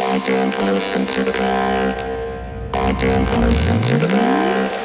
I didn't listen to the crowd. I didn't listen to the crowd.